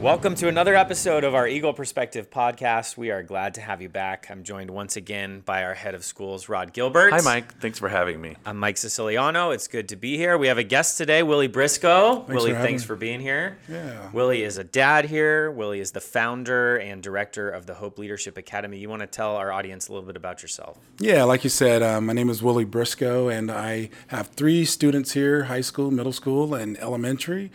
Welcome to another episode of our Eagle Perspective podcast. We are glad to have you back. I'm joined once again by our head of schools, Rod Gilbert. Hi, Mike. Thanks for having me. I'm Mike Siciliano. It's good to be here. We have a guest today, Willie Briscoe. Thanks Willie, for thanks for being here. Yeah. Willie is a dad here. Willie is the founder and director of the Hope Leadership Academy. You want to tell our audience a little bit about yourself? Yeah, like you said, um, my name is Willie Briscoe, and I have three students here high school, middle school, and elementary.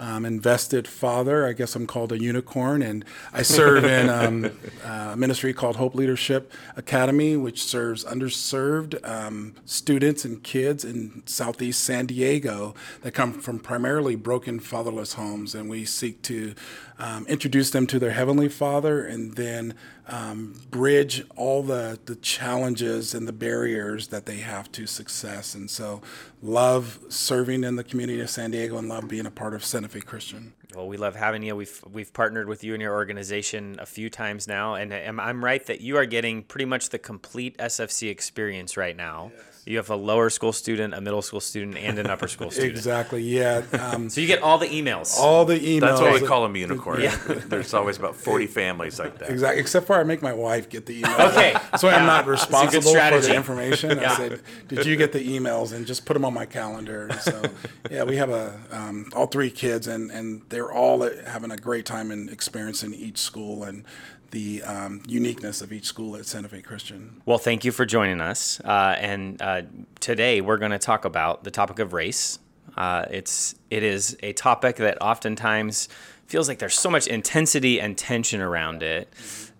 Um, invested father, I guess I'm called a unicorn, and I serve in um, a ministry called Hope Leadership Academy, which serves underserved um, students and kids in Southeast San Diego that come from primarily broken fatherless homes, and we seek to um, introduce them to their heavenly Father, and then um, bridge all the the challenges and the barriers that they have to success. And so, love serving in the community of San Diego, and love being a part of Santa Fe Christian. Well, we love having you. We've we've partnered with you and your organization a few times now, and I'm right that you are getting pretty much the complete SFC experience right now. You have a lower school student, a middle school student, and an upper school student. Exactly. Yeah. Um, So you get all the emails. all the emails. That's why we call them unicorn. There's always about 40 families like that. Exactly. Except for I make my wife get the emails. Okay. That's why I'm not responsible for the information. Yeah. I said, "Did you get the emails?" And just put them on my calendar. And so, yeah, we have a um, all three kids, and and they're all having a great time and experiencing each school and the um, uniqueness of each school at Santa Fe Christian. Well, thank you for joining us. Uh, and uh, today we're going to talk about the topic of race. Uh, it's it is a topic that oftentimes feels like there's so much intensity and tension around it.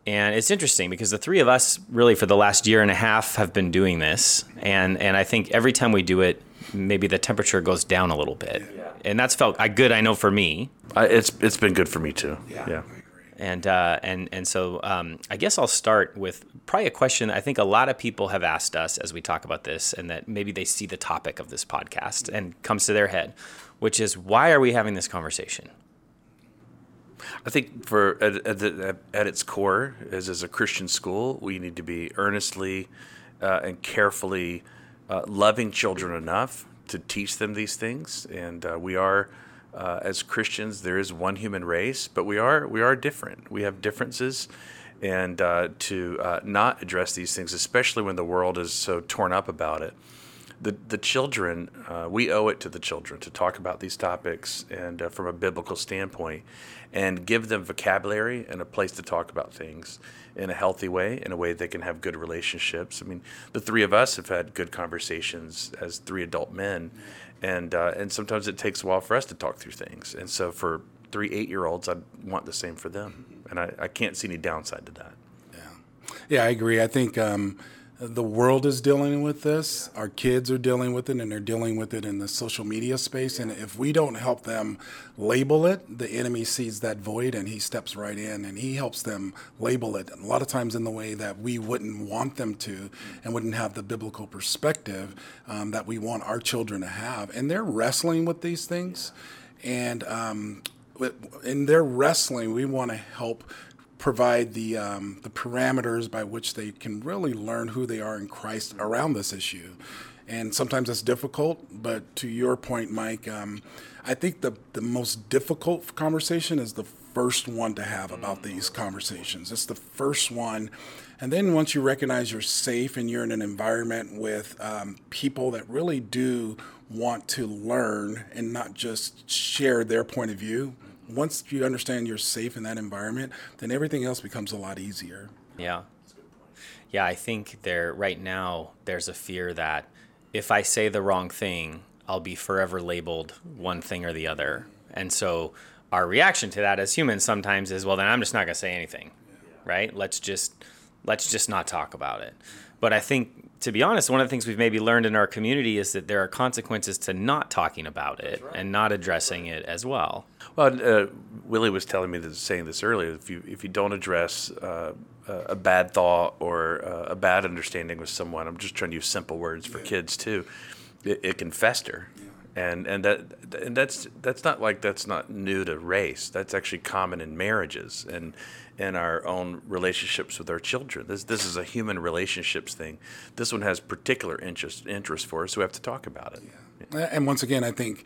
And it's interesting because the three of us, really, for the last year and a half, have been doing this. And and I think every time we do it, maybe the temperature goes down a little bit. yeah. And that's felt good, I know, for me. I, it's it's been good for me too. Yeah. And uh, and and so um, I guess I'll start with probably a question I think a lot of people have asked us as we talk about this, and that maybe they see the topic of this podcast and comes to their head, which is why are we having this conversation? I think for at, at, the, at its core, as as a Christian school, we need to be earnestly uh, and carefully uh, loving children enough to teach them these things. And uh, we are, uh, as Christians, there is one human race, but we are we are different. We have differences, and uh, to uh, not address these things, especially when the world is so torn up about it. the the children, uh, we owe it to the children to talk about these topics and uh, from a biblical standpoint, and give them vocabulary and a place to talk about things in a healthy way, in a way they can have good relationships. I mean, the three of us have had good conversations as three adult men, and uh, and sometimes it takes a while for us to talk through things. And so for three eight year olds, I want the same for them, and I, I can't see any downside to that. Yeah, yeah, I agree. I think um, the world is dealing with this. Our kids are dealing with it, and they're dealing with it in the social media space. And if we don't help them label it, the enemy sees that void and he steps right in and he helps them label it. A lot of times in the way that we wouldn't want them to and wouldn't have the biblical perspective um, that we want our children to have. And they're wrestling with these things. And um, in their wrestling, we want to help provide the um, the parameters by which they can really learn who they are in Christ around this issue. And sometimes that's difficult, but to your point, Mike, um, I think the the most difficult conversation is the first one to have about these conversations. It's the first one. And then once you recognize you're safe and you're in an environment with um, people that really do want to learn and not just share their point of view, once you understand you're safe in that environment, then everything else becomes a lot easier. Yeah. Yeah, I think there right now there's a fear that if I say the wrong thing, I'll be forever labeled one thing or the other. And so our reaction to that as humans sometimes is, well, then I'm just not going to say anything. Right? Let's just let's just not talk about it. But I think to be honest, one of the things we've maybe learned in our community is that there are consequences to not talking about it and not addressing it as well. Well, uh, Willie was telling me this, saying this earlier. If you if you don't address uh, a a bad thought or uh, a bad understanding with someone, I'm just trying to use simple words for kids too. It, it can fester, and and that and that's that's not like that's not new to race. That's actually common in marriages and in our own relationships with our children. This this is a human relationships thing. This one has particular interest interest for us, so we have to talk about it. And once again, I think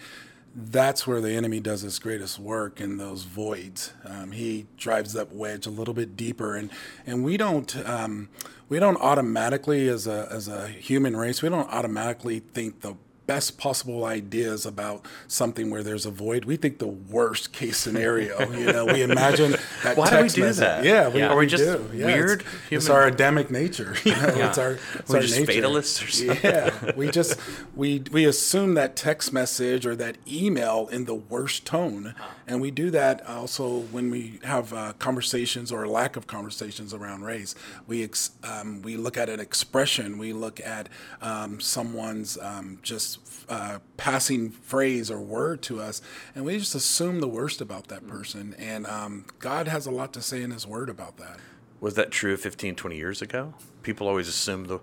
that's where the enemy does his greatest work in those voids. Um, he drives that wedge a little bit deeper, and and we don't um, we don't automatically as a as a human race we don't automatically think the best possible ideas about something where there's a void. We think the worst case scenario. You know, we imagine that. Why do we do message. that? Yeah, we, Yeah. Are we we just do. Yeah, weird It's, it's our Adamic nature. You know, it's our, it's We're our just nature. fatalists or something. Yeah, we just we we assume that text message or that email in the worst tone, uh-huh. And we do that also when we have uh, conversations or lack of conversations around race. We ex, um, we look at an expression, we look at um, someone's um, just uh, passing phrase or word to us, and we just assume the worst about that person. And um, God has a lot to say in His Word about that. Was that true 15, 20 years ago? People always assume the.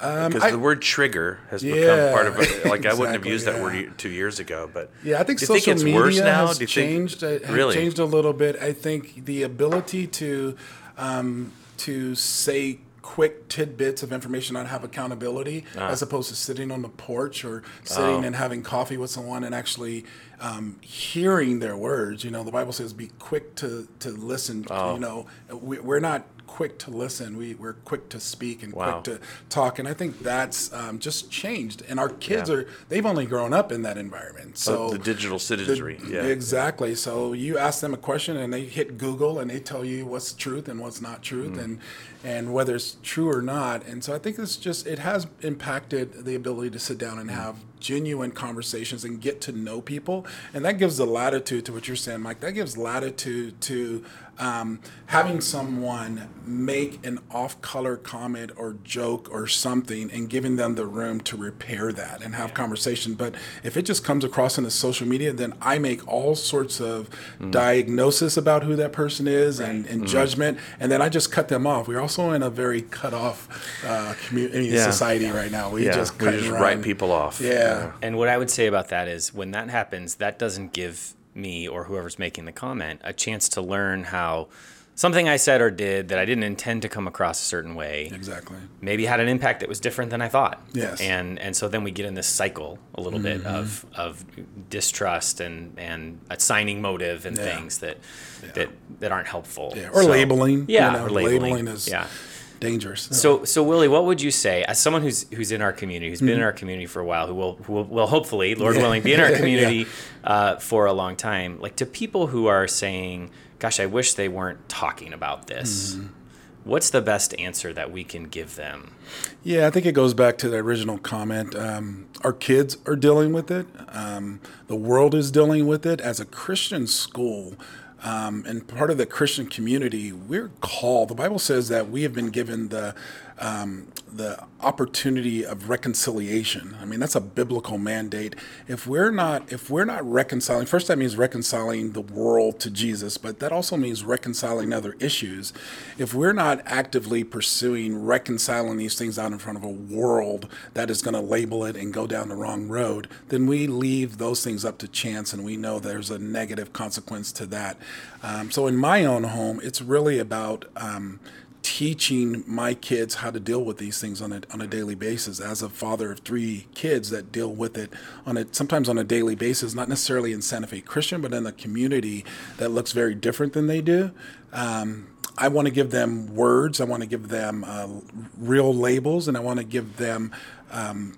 Because Um, I- the word trigger has become part of it. Like, I wouldn't have exactly, used that word two years ago, but. Yeah, I think Do you social think it's media worse now? has you think- changed. uh, has Really? changed a little bit. I think the ability to um, to say quick tidbits of information not have accountability Ah. as opposed to sitting on the porch or sitting and having coffee with someone and actually um, hearing their words you know the bible says be quick to to listen Oh. you know we, we're not quick to listen we, we're quick to speak and Wow. quick to talk and i think that's um, just changed and our kids Yeah. are they've only grown up in that environment so the digital citizenry. the- yeah. Exactly. So you ask them a question and they hit Google and they tell you what's truth and what's not truth Mm. and and whether it's true or not. And so I think it's just it has impacted the ability to sit down and have genuine conversations and get to know people. And that gives the latitude to what you're saying, Mike. That gives latitude to um, having someone make an off-color comment or joke or something and giving them the room to repair that and have conversation. But if it just comes across in the social media, then I make all sorts of diagnosis about who that person is and, and judgment, and then I just cut them off. We're also in a very cut off uh, community Yeah. society right now. We yeah. just we just write people off. Yeah. And what I would say about that is when that happens, that doesn't give me or whoever's making the comment a chance to learn how something I said or did that I didn't intend to come across a certain way Exactly. maybe had an impact that was different than I thought. Yes. And and so then we get in this cycle a little bit mm-hmm. of of distrust and and assigning motive and Yeah. things that that that aren't helpful. Yeah. Or So- labeling. Yeah, You know, or labeling. labeling is yeah. Dangerous. So, so Willie, what would you say as someone who's who's in our community, who's been Mm-hmm. in our community for a while, who will who will, will hopefully, Lord willing, be in our community uh, for a long time, like to people who are saying, "Gosh, I wish they weren't talking about this." Mm-hmm. What's the best answer that we can give them? Yeah, I think it goes back to the original comment. Um, our kids are dealing with it. Um, the world is dealing with it. As a Christian school um, and part of the Christian community, we're called. The Bible says that we have been given the um, the opportunity of reconciliation. I mean, that's a biblical mandate. If we're not if we're not reconciling, first that means reconciling the world to Jesus, but that also means reconciling other issues. If we're not actively pursuing reconciling these things out in front of a world that is going to label it and go down the wrong road, then we leave those things up to chance, and we know there's a negative consequence to that. Um, so in my own home, it's really about um, teaching my kids how to deal with these things on a, on a daily basis as a father of three kids that deal with it on a sometimes on a daily basis not necessarily in santa fe christian but in a community that looks very different than they do um, I want to give them words. I want to give them uh, real labels, and I want to give them um,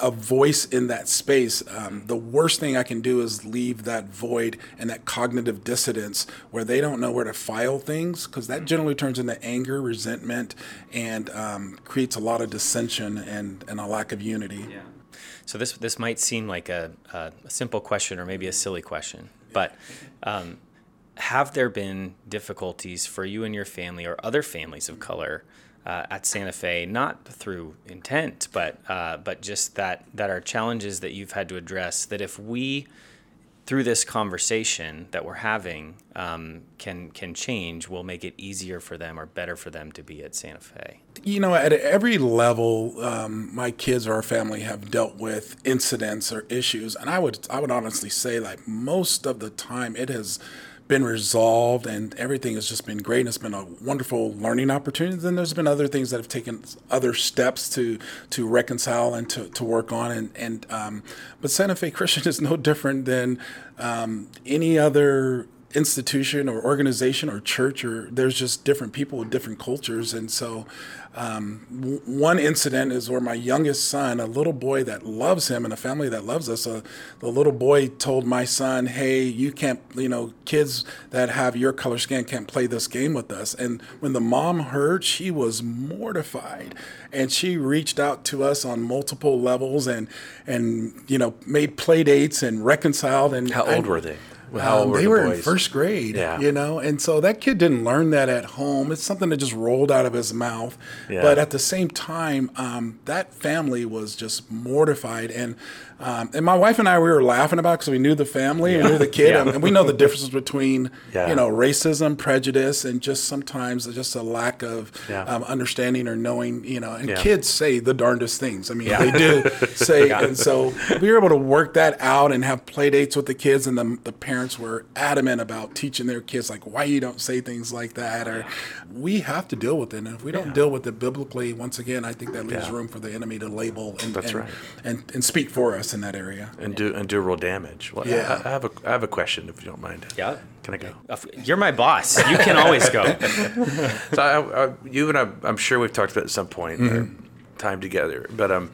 a voice in that space. Um, the worst thing I can do is leave that void and that cognitive dissonance where they don't know where to file things, because that generally turns into anger, resentment, and um, creates a lot of dissension and, and a lack of unity. Yeah. So this this might seem like a, a, a simple question or maybe a silly question, but um, have there been difficulties for you and your family or other families of color uh, at Santa Fe, not through intent, but uh, but just that that are challenges that you've had to address? That if we through this conversation that we're having um, can can change, will make it easier for them or better for them to be at Santa Fe. you know, at every level, um, my kids or our family have dealt with incidents or issues, and I would I would honestly say like most of the time it has been resolved and everything has just been great and it's been a wonderful learning opportunity. Then there's been other things that have taken other steps to to reconcile and to, to work on and and um, but Santa Fe Christian is no different than um, any other institution or organization or church or there's just different people with different cultures and so um, w- one incident is where my youngest son a little boy that loves him and a family that loves us uh, the little boy told my son hey you can't you know kids that have your color skin can't play this game with us and when the mom heard she was mortified and she reached out to us on multiple levels and and you know made play dates and reconciled and How I- old were they? How um, they the were in first grade, Yeah. you know, and so that kid didn't learn that at home. It's something that just rolled out of his mouth. Yeah. But at the same time, um, that family was just mortified, and um, and my wife and I we were laughing about because we knew the family, and knew the kid, Yeah. and, we know the differences between Yeah. you know racism, prejudice, and just sometimes just a lack of um, understanding or knowing, you know. And kids say the darndest things. I mean, they do say, and so we were able to work that out and have play dates with the kids, and the, the parents were adamant about teaching their kids like why you don't say things like that, or we have to deal with it, and if we don't deal with it biblically, once again, I think that leaves room for the enemy to label and and, right. and and speak for us in that area. and do and do real damage. Well, Yeah. I, I have a I have a question if you don't mind. Yeah. Can I go? Uh, you're my boss. You can always go. So I, I, you and I, I'm sure we've talked about it at some point in our time together. But um,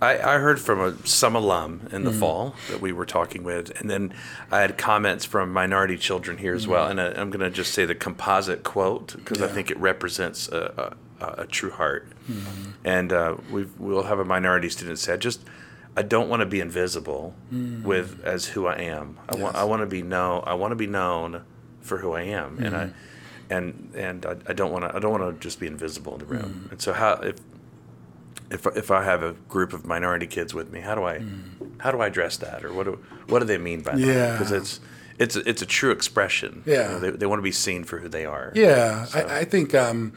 I, I heard from a, some alum in the mm-hmm. fall that we were talking with, and then I had comments from minority children here as well. Mm-hmm. And I, I'm going to just say the composite quote because I think it represents a, a, a true heart. And uh, we we'll have a minority student said just. I don't want to be invisible mm. with as who I am. I want I want to be known. I want to be known for who I am, and I mm-hmm. and and I, I don't want to I don't want to just be invisible in the room. Mm. And so how if if if I have a group of minority kids with me, how do I mm. how do I address that, or what do what do they mean by that? Yeah. because it's it's a, it's a true expression. Yeah. You know, they they want to be seen for who they are. Yeah, I, I think um,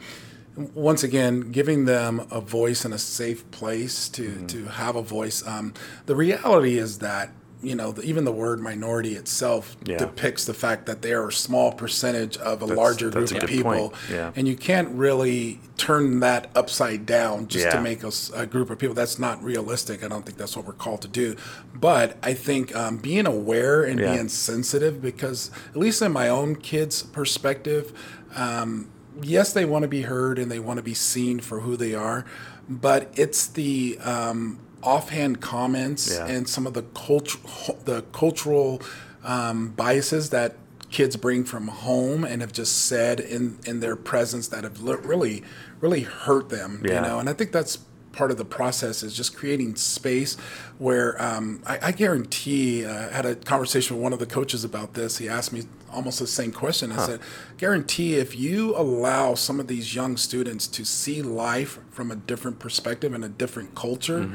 once again, giving them a voice and a safe place to Mm-hmm. to have a voice. Um, the reality is that you know the, even the word minority itself Yeah. depicts the fact that they are a small percentage of a That's- larger that's group a of people. Yeah. and you can't really turn that upside down just Yeah. to make us a group of people. That's not realistic. I don't think that's what we're called to do. But I think um, being aware and being sensitive, because at least in my own kids' perspective. Um, yes, they want to be heard and they want to be seen for who they are, but it's the um, offhand comments Yeah. and some of the culture, the cultural um, biases that kids bring from home and have just said in in their presence that have li- really really hurt them. Yeah. You know, and I think that's part of the process is just creating space where um, I, I guarantee uh, I had a conversation with one of the coaches about this. He asked me almost the same question. I said, guarantee if you allow some of these young students to see life from a different perspective and a different culture,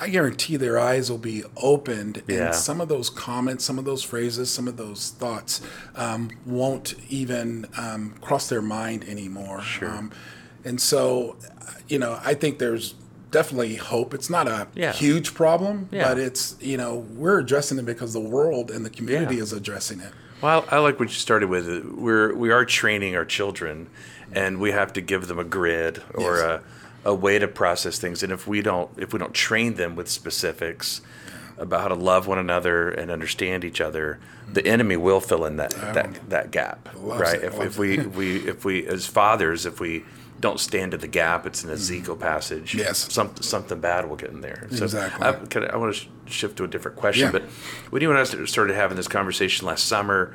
I guarantee their eyes will be opened Yeah. and some of those comments, some of those phrases, some of those thoughts um, won't even um, cross their mind anymore. Sure. Um, and so, you know, I think there's definitely hope. It's not a Yeah. huge problem, Yeah. but it's, you know, we're addressing it because the world and the community Yeah. is addressing it. Well, I like what you started with. We're we are training our children, and we have to give them a grid or Yes. a, a way to process things. And if we don't if we don't train them with specifics about how to love one another and understand each other, the enemy will fill in that that, that gap, right? it, If, if we we if we as fathers if we don't stand in the gap, it's an Ezekiel passage. Mm-hmm. Yes. some, something bad will get in there. So Exactly. I, I, I want to sh- shift to a different question, Yeah. but when you and I started having this conversation last summer,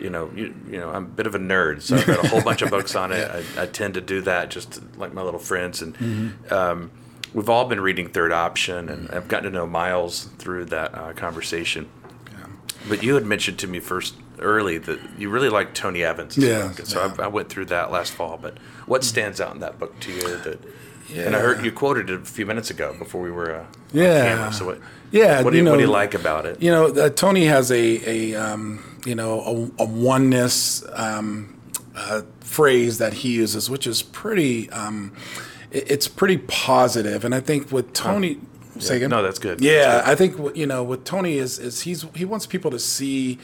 you know, you, you know, I'm a bit of a nerd, so I've read a whole bunch of books on it. I, I tend to do that just to- like my little friends, and Mm-hmm. um, we've all been reading Third Option, and I've gotten to know Miles through that uh, conversation. But you had mentioned to me first early that you really like Tony Evans. Yeah, book, and so yeah. I, I went through that last fall. But what stands out in that book to you? That and I heard you quoted it a few minutes ago before we were uh, on Yeah. camera. So what? Yeah, What do you you, what do you like about it? You know, uh, Tony has a, a um, you know, a, a oneness um, uh, phrase that he uses, which is pretty, um, it- it's pretty. And I think with Tony, say again? No, that's good. Yeah, That's good. I think what- you know with Tony is is he's he wants people to see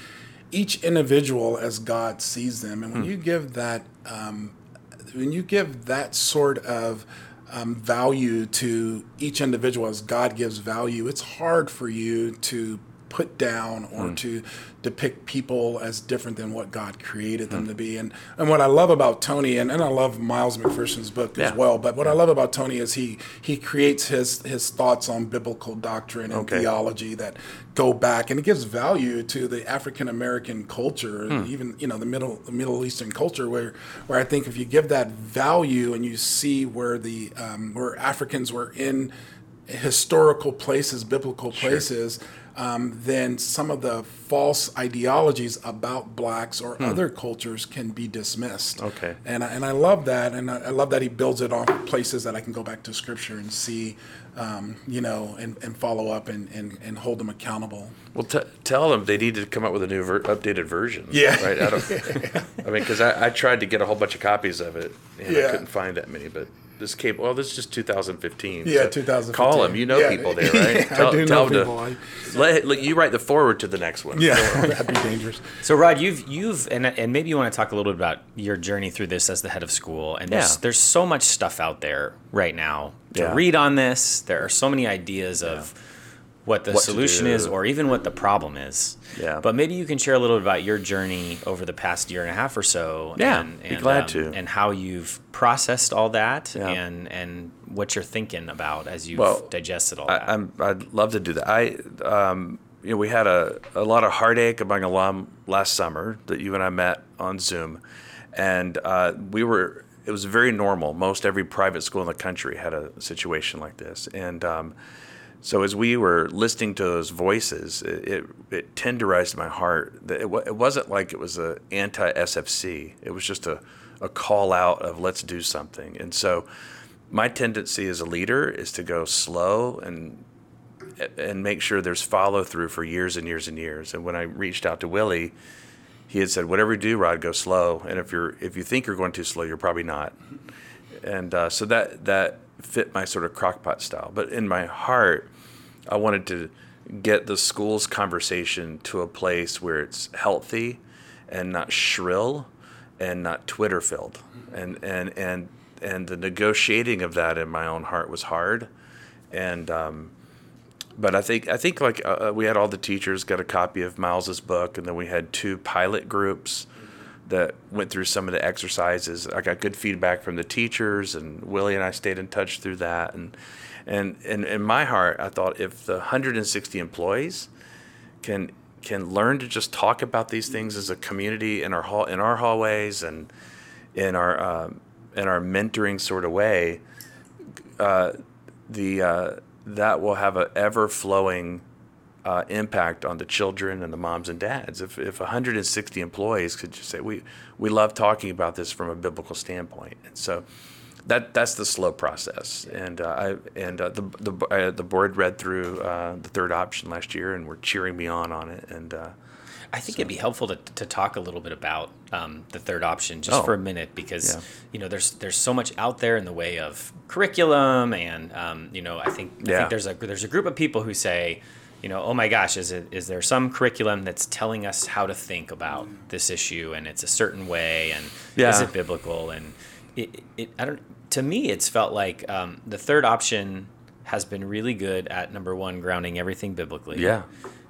each individual as God sees them, and when Hmm. you give that, um, when you give that sort of um, value to each individual as God gives value, it's hard for you to put down or hmm. to depict people as different than what God created them hmm. to be. And and what I love about Tony and, and I love Miles McPherson's book as well, but what I love about Tony is he he creates his his thoughts on biblical doctrine and Okay. theology that go back and it gives value to the African American culture and even you know the middle the Middle Eastern culture where where I think if you give that value and you see where the um, where Africans were in historical places, biblical places, um, then some of the false ideologies about blacks or other cultures can be dismissed. Okay. And I, and I love that, and I, I love that he builds it off places that I can go back to Scripture and see, um, you know, and, and follow up and, and, and hold them accountable. Well, t- tell them they need to come up with a new ver- updated version. Yeah. Right. I, don't, I mean, because I, I tried to get a whole bunch of copies of it, and I couldn't find that many. But this came. Well, this is just 2015. Yeah, so 2015. Call them. You know Yeah. people there, right? Yeah, I do know people. I- let, let- you write the foreword to the next one. Yeah, that'd be dangerous. So Rod, you've you've and and maybe you want to talk a little bit about your journey through this as the head of school. And there's Yeah. there's so much stuff out there right now to Yeah. read on this. There are so many ideas of what the What solution is or even what the problem is. Yeah. But maybe you can share a little bit about your journey over the past year and a half or so. Yeah, and, be and, glad to. And how you've processed all that Yeah. and and what you're thinking about as you've Well, digested all that. I, I'm, I'd love to do that. I, um, you know, we had a, a lot of heartache among alum last summer that you and I met on Zoom, and uh, we were. It was very normal. Most every private school in the country had a situation like this, and um, so as we were listening to those voices, it, it, it tenderized my heart. It, it wasn't like it was a anti SFC. It was just a, a call out of let's do something. And so, my tendency as a leader is to go slow and and make sure there's follow through for years and years and years. And when I reached out to Willie, he had said, "Whatever you do, Rod, go slow. And if you're if you think you're going too slow, you're probably not." And uh, so that that fit my sort of crockpot style. But in my heart, I wanted to get the school's conversation to a place where it's healthy and not shrill and not Twitter filled. And and and and the negotiating of that in my own heart was hard. And um, but I think I think like uh, uh, we had all the teachers got a copy of Miles's book, and then we had two pilot groups that went through some of the exercises. I got good feedback from the teachers, and Willie and I stayed in touch through that. And and and in my heart, I thought if the 160 employees can can learn to just talk about these things as a community in our hall in our hallways and in our um, in our mentoring sort of way, uh, the uh, that will have an ever flowing uh, impact on the children and the moms and dads. If if 160 employees could just say we we love talking about this from a biblical standpoint, and so that that's the slow process. And uh, I and uh, the the uh, the board read through uh, the third option last year, and were cheering me on on it. And uh, I think it'd be helpful to, to talk a little bit about um, the third option just Oh. for a minute because Yeah. you know there's there's so much out there in the way of curriculum and um, you know I think I Yeah. think there's a there's a group of people who say you know oh my gosh is it is there some curriculum that's telling us how to think about this issue and it's a certain way and is it biblical and it, it I don't to me it's felt like um, the third option has been really good at number one grounding everything biblically yeah,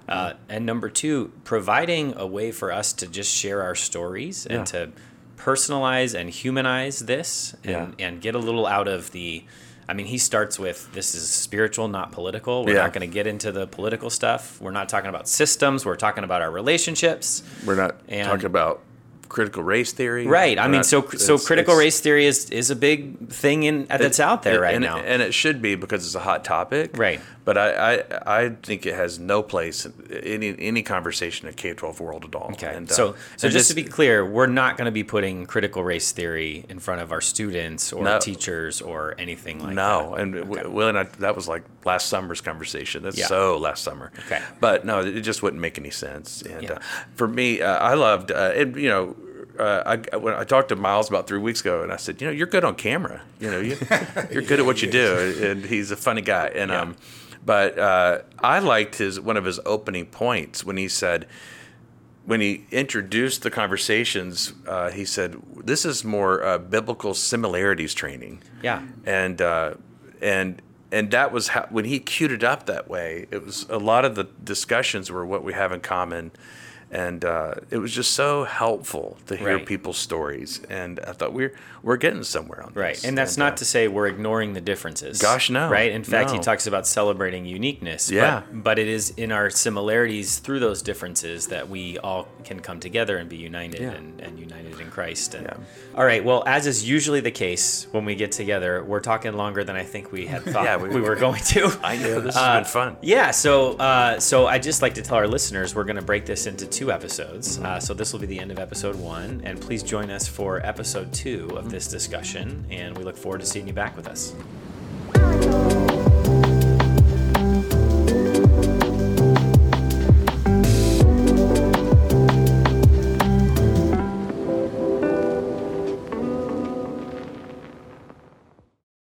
uh, and number two, providing a way for us to just share our stories and Yeah. to personalize and humanize this and, and get a little out of the. I mean, he starts with this is spiritual, not political. We're Yeah. not going to get into the political stuff. We're not talking about systems. We're talking about our relationships. we're not And- talking about critical race theory, Right. I mean, so so critical race theory is is a big thing in that's out there and, right and, now. and it should be because it's a hot topic. Right. But I, I, I think it has no place in any any conversation in K twelve world at all. Okay. And, uh, so, so and just to be clear, we're not going to be putting critical race theory in front of our students or No. teachers or anything like no, that. No. And w Will and I, that was like last summer's conversation. That's Yeah. so last summer. Okay. But no, it just wouldn't make any sense. And Yeah. uh, for me, uh, I loved, uh, it, you know, uh, I, when I talked to Miles about three weeks ago, and I said, you know, you're good on camera. You know, you, you're good at what you do, and he's a funny guy. And Yeah. um, but uh, I liked his one of his opening points when he said, when he introduced the conversations, uh, he said, "This is more uh, biblical similarities training." Yeah. and uh, and and that was how when he queued it up that way. It was a lot of the discussions were what we have in common, and uh, it was just so helpful to hear Right. people's stories. And I thought we're we're getting somewhere on this. Right. And that's not uh, to say we're ignoring the differences. Gosh, no. Right. In fact, he talks about celebrating uniqueness. Yeah. But, but it is in our similarities through those differences that we all can come together and be united Yeah. and, and united in Christ. And, Yeah. All right. Well, as is usually the case when we get together, we're talking longer than I think we had thought Yeah, we, we- were going to. I know this Uh, has been fun. Yeah, so uh, so I just like to tell our listeners we're going to break this into two episodes. Uh, so this will be the end of episode one, and please join us for episode two of this discussion. And we look forward to seeing you back with us.